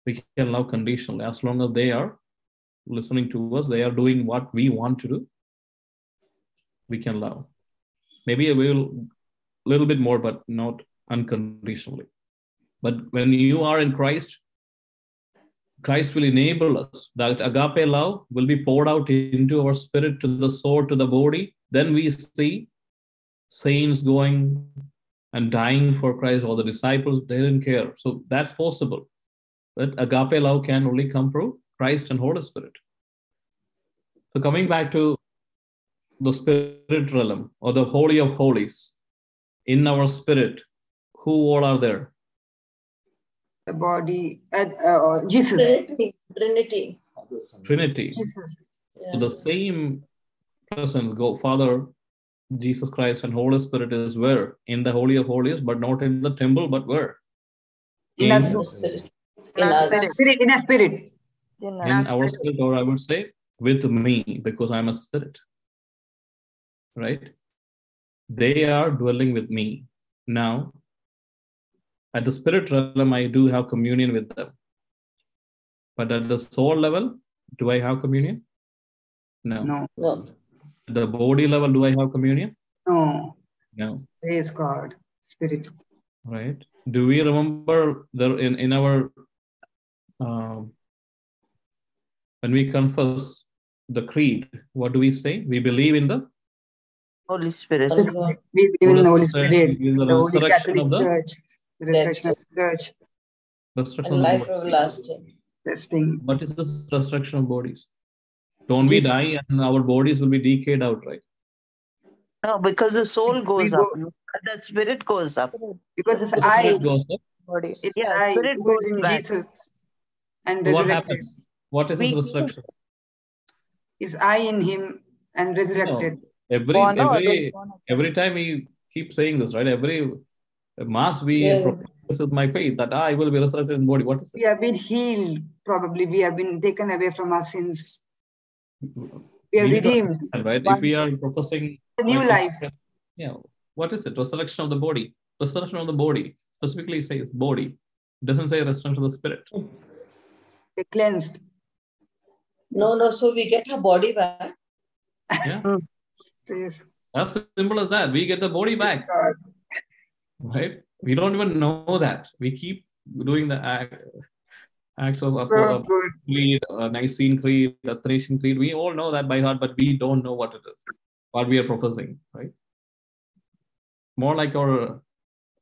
We can love conditionally as long as they are listening to us, they are doing what we want to do. We can love. Maybe a little, little bit more, but not unconditionally. But when you are in Christ, Christ will enable us. That agape love will be poured out into our spirit, to the soul, to the body. Then we see saints going and dying for Christ, or the disciples, they didn't care. So that's possible. But agape love can only come through Christ and Holy Spirit. So coming back to the spirit realm or the holy of holies, in our spirit, who all are there? The body, uh, uh, Jesus. Trinity. Trinity. Trinity. Jesus. Yeah. So the same presence, go Father, Jesus Christ, and Holy Spirit is where? In the Holy of Holies, but not in the temple, but where? In In- us. the spirit. In In our spirit. Spirit, in a spirit. In In our our spirit. spirit, or I would say with me, because I'm a spirit. Right? They are dwelling with me. Now, at the spirit realm, I do have communion with them. But at the soul level, do I have communion? No. No, No. At the body level, do I have communion? no. No. Praise God. Spirit. right do we remember there in in our um, when we confess the creed what do we say we believe in the Holy Spirit. Holy God. We believe in the Holy Spirit. in the The Holy resurrection Catholic of the Church. The resurrection of the church. resurrection And of life everlasting. This thing. what is this resurrection of bodies don't we die and our bodies will be decayed out right No, because the soul goes go- up. The spirit goes up. Because it's The I, spirit goes up. Body. it's Yeah, I spirit goes in back. Jesus and what happens what is this We- resurrection Is I in him and resurrected. every Born, no, every there's every time we keep saying this right every mass we Yeah. profess with my faith that I will be resurrected in body what is it We have been healed, probably. We have been taken away from our sins. We are We redeemed. understand, right? If we are professing A new life. yeah, what is it? Resurrection of the body. Resurrection of the body specifically says body. It doesn't say resurrection of the spirit. We're cleansed. No, no. So we get our body back. Yeah, Praise as simple as that. We get the body back, God. Right? We don't even know that. We keep doing the act, acts of So Apo- good. creed, uh, Nicene creed, Athanasian creed. We all know that by heart, but we don't know what it is, what we are professing, right? More like our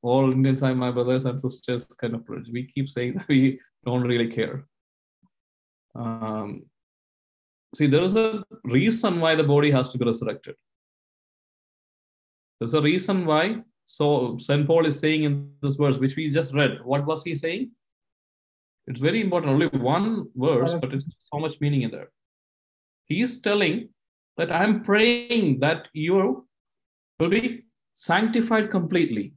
all Indians and my brothers and sisters kind of approach. We keep saying that we don't really care. Um, see, there is a reason why the body has to be resurrected. There's a reason why. So St. Paul is saying in this verse, which we just read, what was he saying? It's very important. Only one verse, but it's so much meaning in there. He's telling that I'm praying that you will be sanctified completely.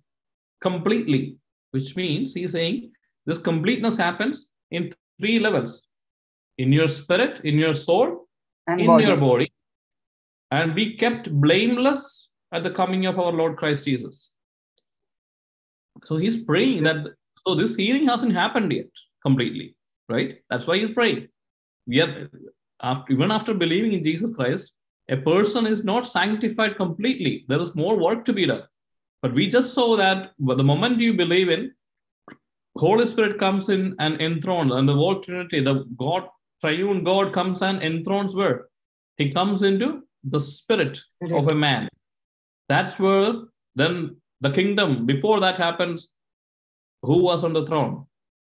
Completely. Which means he's saying this completeness happens in three levels in your spirit, in your soul, And in body. your body, and be kept blameless at the coming of our Lord Christ Jesus. So he's praying that so this healing hasn't happened yet completely, right? That's why he's praying. We are after even after believing in Jesus Christ, a person is not sanctified completely. There is more work to be done. But we just saw that the moment you believe in, Holy Spirit comes in and enthrones, and the whole Trinity, the God, triune God comes and enthrones where? He comes into the spirit of a man. That's where then the kingdom, before that happens, who was on the throne?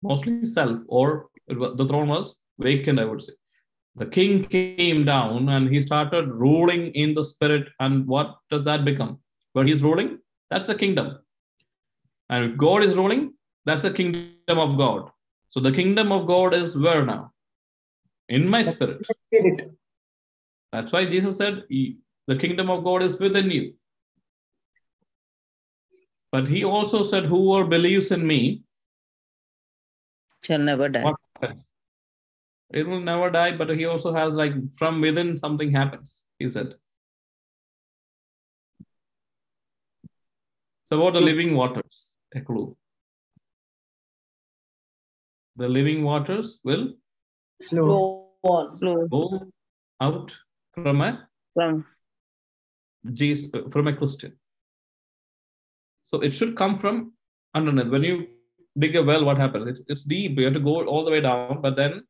Mostly self, or the throne was vacant, I would say. The king came down and he started ruling in the spirit. And what does that become? Where he's ruling, that's the kingdom. And if God is ruling, that's the kingdom of God. So the kingdom of God is where now? In my spirit. Spirit. That's why Jesus said, The kingdom of God is within you. But he also said, Whoever believes in me, Shall never die. It will never die, but he also has like from within something happens, he said. So about the hmm. living waters, a clue. The living waters will Flow. Go on. Flow go out from a from Jesus, from a Christian. So it should come from underneath. When you dig a well, what happens? It's, it's deep. You have to go all the way down, but then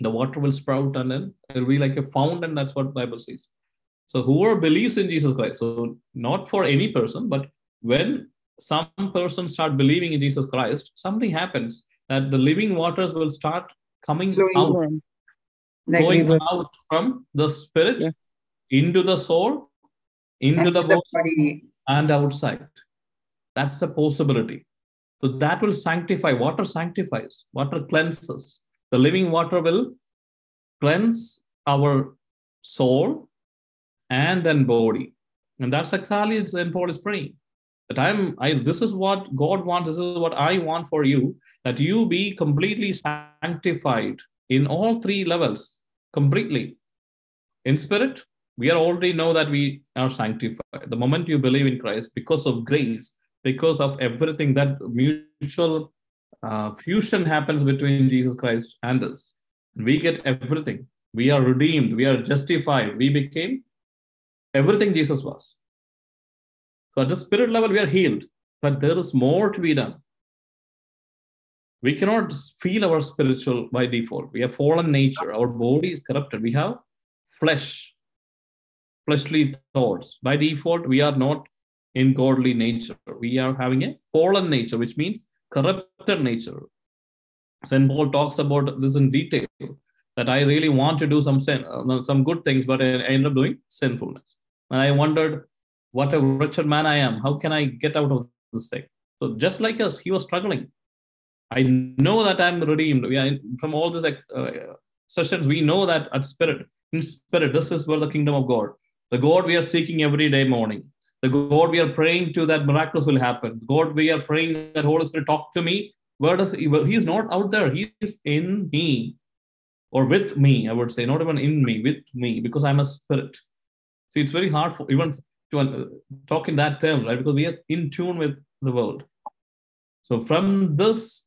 the water will sprout and then it'll be like a fountain. That's what Bible says. So whoever believes in Jesus Christ, so not for any person, but when some person start believing in Jesus Christ, something happens that the living waters will start coming Flowing. out. Like out from the spirit Yeah. into the soul, into And the the body, body. and outside. That's the possibility. So that will sanctify. Water sanctifies. Water cleanses. The living water will cleanse our soul and then body. And that's exactly St. Paul is praying. That I'm I this is what God wants, this is what I want for you, that you be completely sanctified in all three levels, completely. In spirit, we already know that we are sanctified. The moment you believe in Christ, because of grace, because of everything that mutual uh, fusion happens between Jesus Christ and us, we get everything. We are redeemed. We are justified. We became everything Jesus was. So at the spirit level, we are healed, but there is more to be done. We cannot feel our spiritual by default. We have fallen nature. Our body is corrupted. We have flesh, fleshly thoughts. By default, we are not in godly nature. We are having a fallen nature, which means corrupted nature. St. Paul talks about this in detail that I really want to do some sin, uh, some good things, but I end up doing sinfulness. And I wondered, what a wretched man I am. How can I get out of this thing? So just like us, he was struggling. I know that I'm redeemed. We are from all these uh, sessions. We know that at spirit, in spirit, this is where the kingdom of God, the God we are seeking every day morning, the God we are praying to that miracles will happen. God we are praying that Holy Spirit talk to me. Where does he? Well, he is not out there. He is in me, or with me. I would say, not even in me, with me, because I'm a spirit. See, it's very hard for even to uh, talk in that term, right? Because we are in tune with the world. So from this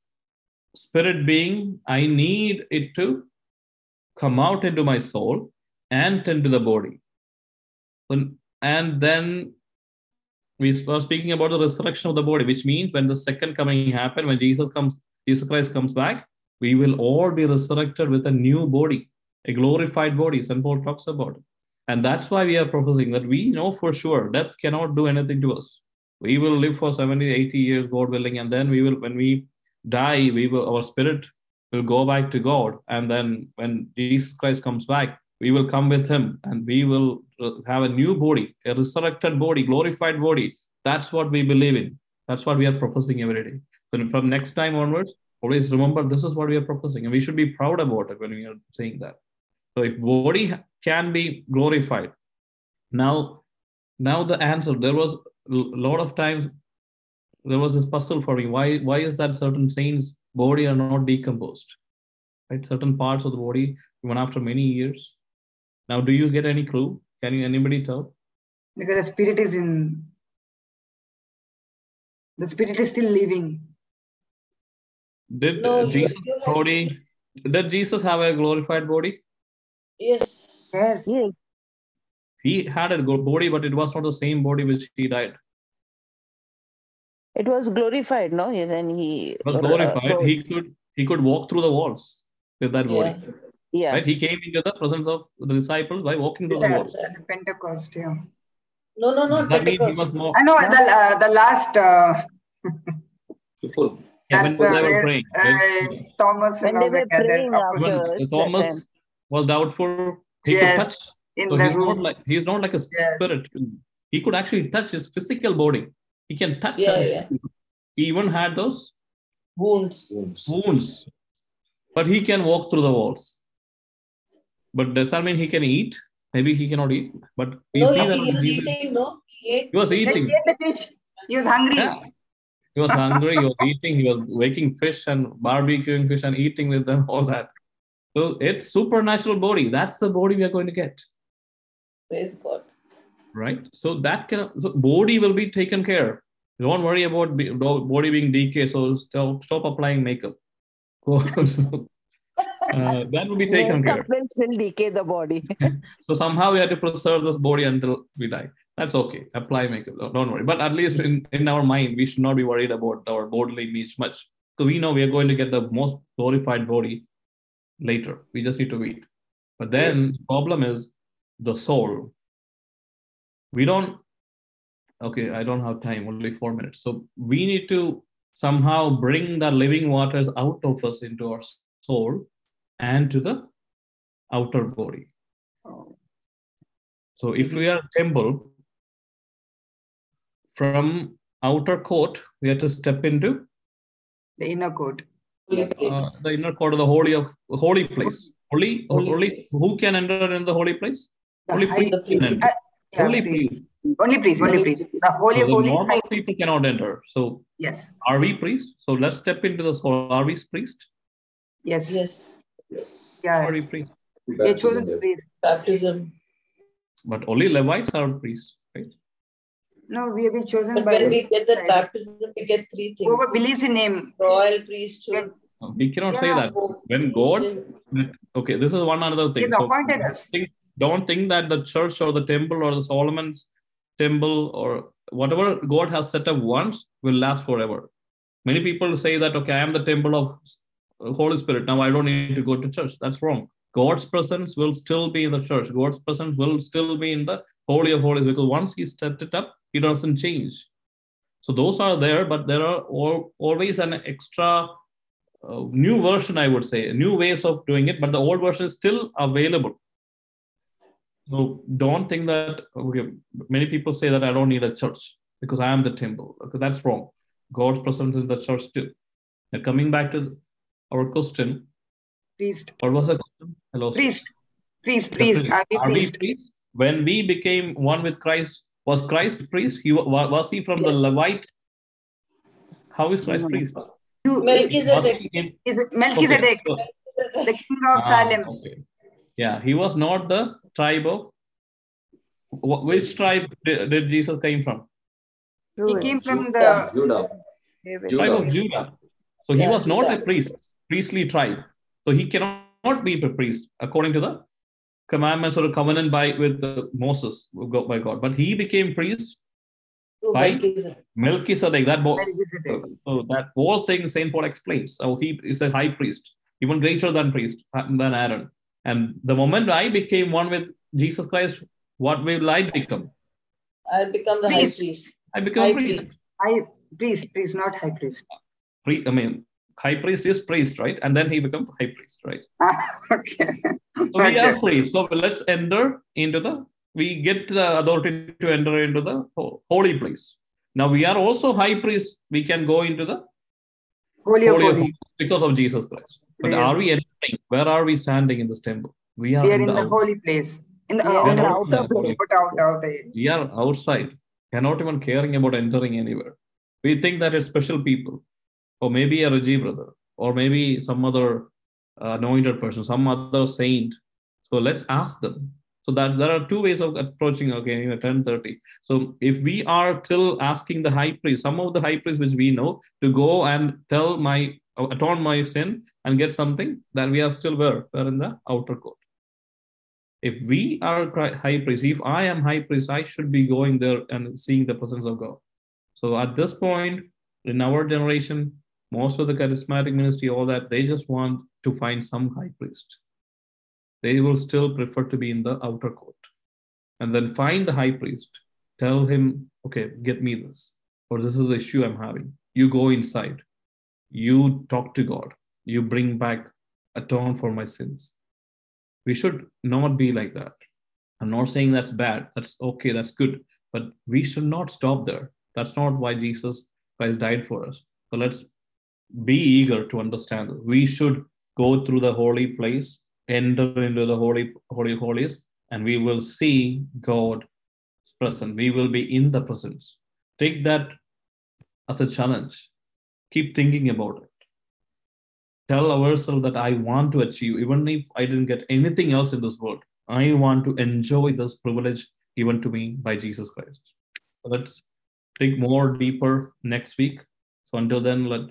spirit being, I need it to come out into my soul and into the body. And, and then we were speaking about the resurrection of the body, which means when the second coming happen, when Jesus comes, Jesus Christ comes back, we will all be resurrected with a new body, a glorified body. St. Paul talks about it. And that's why we are professing that we know for sure death cannot do anything to us. We will live for 70, 80 years, God willing, and then we will, when we die, we will our spirit will go back to God. And then when Jesus Christ comes back, we will come with him and we will have a new body, a resurrected body, glorified body. That's what we believe in. That's what we are professing every day. So from next time onwards, always remember this is what we are professing, and we should be proud about it when we are saying that. So if body can be glorified, now, now the answer there was a lot of times there was this puzzle for me. Why why is that certain saints' body are not decomposed? Right, certain parts of the body even after many years. Now, do you get any clue? Can you anybody tell? Because the spirit is in. The spirit is still living. Did No, uh, Jesus you have- body? Did Jesus have a glorified body? Yes. Yes. Yes. He had a good body, but it was not the same body which he died. It was glorified, no? Then he It was uh, glorified. rose. He could he could walk through the walls with that body. Yeah. Yeah. Right? He came into the presence of the disciples by walking through the Yes, walls. at the Pentecost, yeah. No, no, no. That means he was more I know the, uh, the last uh, Full. yeah, when That's they were praying. uh, right? Thomas When and they all were that gathered praying opposite When after- Thomas time. was doubtful, he Yes, could touch. in So the he's not like he's not like a Yes. spirit. He could actually touch his physical body. He can touch. Yeah, yeah. He even had those Wounds. wounds, but he can walk through the walls. But does that mean he can eat? Maybe he cannot eat. But we No, see he, that he was Jesus- eating, no? He ate. he was He eating. ate the fish. He was hungry. Yeah. He was hungry, he was eating, he was waking fish and barbecuing fish and eating with them, all that. So it's supernatural body. That's the body we are going to get. Praise God. Right? So that can so body will be taken care. Don't worry about body being decayed. So stop, stop applying makeup. uh, that will be taken care. Makeup will decay the body. So somehow we have to preserve this body until we die. That's okay. Apply makeup. Don't worry. But at least in, in our mind, we should not be worried about our bodily needs much. So we know we are going to get the most glorified body later. We just need to wait. But then the problem is the soul. We don't, okay, I don't have time, only four minutes. So we need to somehow bring the living waters out of us into our soul and to the outer body. So if we are a temple, from outer court, we have to step into The inner court. Uh, the inner court of the holy of holy place. Holy, Holy holy, place. who can enter in the holy place? The Only high- priest The can priest. enter. yeah, Only priest. priest. Only priest, only Only priest. The holy, So the holy. normal high- people cannot enter. So Yes, are we priests? So let's step into the soul. Are we priest? yes. Yes. Yes. Yeah, Are we priests? we are chosen to Baptism, be. Baptism. But only Levites are priests, right? No, we have been chosen But by when we get the Christ. baptism, we get three things. whoever believes in him. Royal priesthood. Uh, We cannot say that. When God, okay, this is one another thing. He's appointed don't us. Think, don't think that the church or the temple or the Solomon's temple or whatever God has set up once will last forever. Many people say that, okay, I am the temple of Holy Spirit. Now I don't need to go to church. That's wrong. God's presence will still be in the church. God's presence will still be in the Holy of Holies because once He stepped it up, He doesn't change. So those are there, but there are al- always an extra uh, new version, I would say, new ways of doing it, but the old version is still available. So don't think that okay, many people say that I don't need a church because I am the temple. Okay, that's wrong. God's presence in the church too. Now coming back to our question, Priest, what was the question? Hello. sir. priest, priest, The priest. priest. Are we Are we priest? When we became one with Christ, was Christ priest? He wa- was he from the Levite? How is Christ No. priest? You- Melchizedek. Was he in- Is it Melchizedek, Okay, the king of Ah, Salem? okay. Yeah, he was not the tribe of. Which tribe did, did Jesus came from? He came from Judah. the Judah. David. Tribe of Judah. So he was not a Judah. priest, priestly tribe. So he cannot be a priest according to the commandments or covenant by with Moses by God. But he became priest So By- Melchizedek. Melchizedek. That bo- Melchizedek. so that whole thing Saint Paul explains. So he is a high priest, even greater than priest than Aaron. And the moment I became one with Jesus Christ, what will I become? I'll become the high Priest. priest. I become High a priest. priest. High priest, priest, not high priest. Pri- I mean, high priest is priest, right? And then he becomes high priest, right? okay. So we Okay. are priests. So let's enter into the. We get the authority to enter into the holy place. Now we are also high priests. We can go into the Holy of holy of holy. because of Jesus Christ. But Yes. are we entering? Where are we standing in this temple? We are, We are in in the, the holy place. In the We are we uh, are in the not outer, outer holy out, out, out. we are outside, cannot even caring about entering anywhere. We think that it's special people, or maybe a Raji brother, or maybe some other uh, anointed person, some other saint. So let's ask them. So that there are two ways of approaching. Okay, you know, ten thirty. So if we are still asking the high priest, some of the high priests which we know, to go and tell my atone my sin and get something, then we are still where? We're in the outer court. If we are high priest, if I am high priest, I should be going there and seeing the presence of God. So at this point, in our generation, most of the charismatic ministry, all that, they just want to find some high priest. They will still prefer to be in the outer court. And then find the high priest, tell him, okay, get me this, or this is the issue I'm having. You go inside, you talk to God, you bring back, atone for my sins. We should not be like that. I'm not saying that's bad, that's okay, that's good, but we should not stop there. That's not why Jesus Christ died for us. So let's be eager to understand. We should go through the holy place, enter into the holy, holy, holies, and we will see God present. We will be in the presence. Take that as a challenge. Keep thinking about it. Tell ourselves that I want to achieve, even if I didn't get anything else in this world. I want to enjoy this privilege given to me by Jesus Christ. Let's dig more deeper next week. So until then, let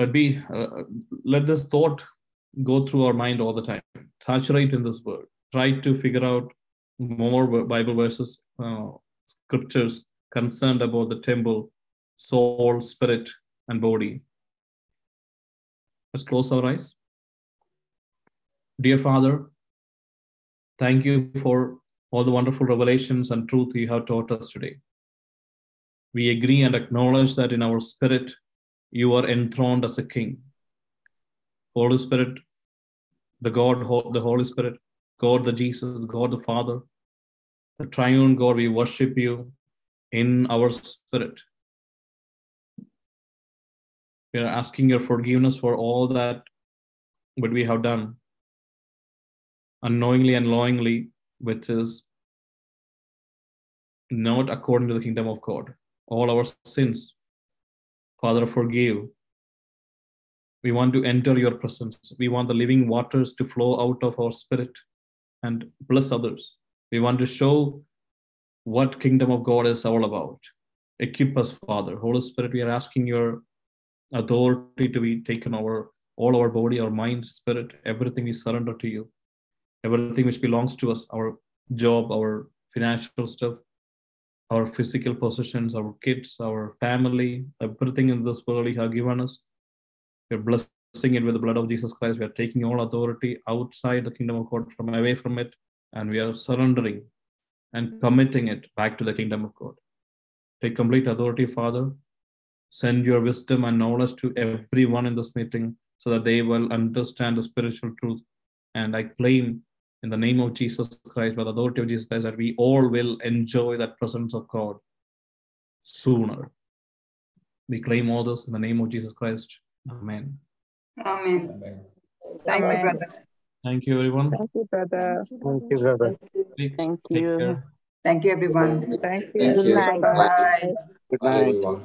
let be uh, let this thought go through our mind all the time. Saturate in this word. Try to figure out more Bible verses, uh, scriptures concerned about the temple, soul, spirit, and body. Let's close our eyes. Dear Father, thank you for all the wonderful revelations and truth you have taught us today. We agree and acknowledge that in our spirit, you are enthroned as a king. Holy Spirit, the God, the Holy Spirit, God the Jesus, God the Father, the triune God, we worship you in our spirit. We are asking your forgiveness for all that what we have done unknowingly and knowingly, which is not according to the kingdom of God. All our sins, Father, forgive. We want to enter your presence. We want the living waters to flow out of our spirit and bless others. We want to show what kingdom of God is all about. Equip us, Father. Holy Spirit, we are asking your authority to be taken over all our body, our mind, spirit, everything we surrender to you. Everything which belongs to us, our job, our financial stuff, our physical possessions, our kids, our family, everything in this world you have given us. We're blessing it with the blood of Jesus Christ. We are taking all authority outside the kingdom of God from away from it, and we are surrendering and committing it back to the kingdom of God. Take complete authority, Father. Send your wisdom and knowledge to everyone in this meeting so that they will understand the spiritual truth. And I claim in the name of Jesus Christ, by the authority of Jesus Christ, that we all will enjoy that presence of God sooner. We claim all this in the name of Jesus Christ. Amen. Amen. Thank you, brother. Thank you, everyone. Thank you, brother. Thank you, brother. Take, Thank you. Thank you, everyone. Thank Thank you. you. night. Bye. Good Bye, night. everyone.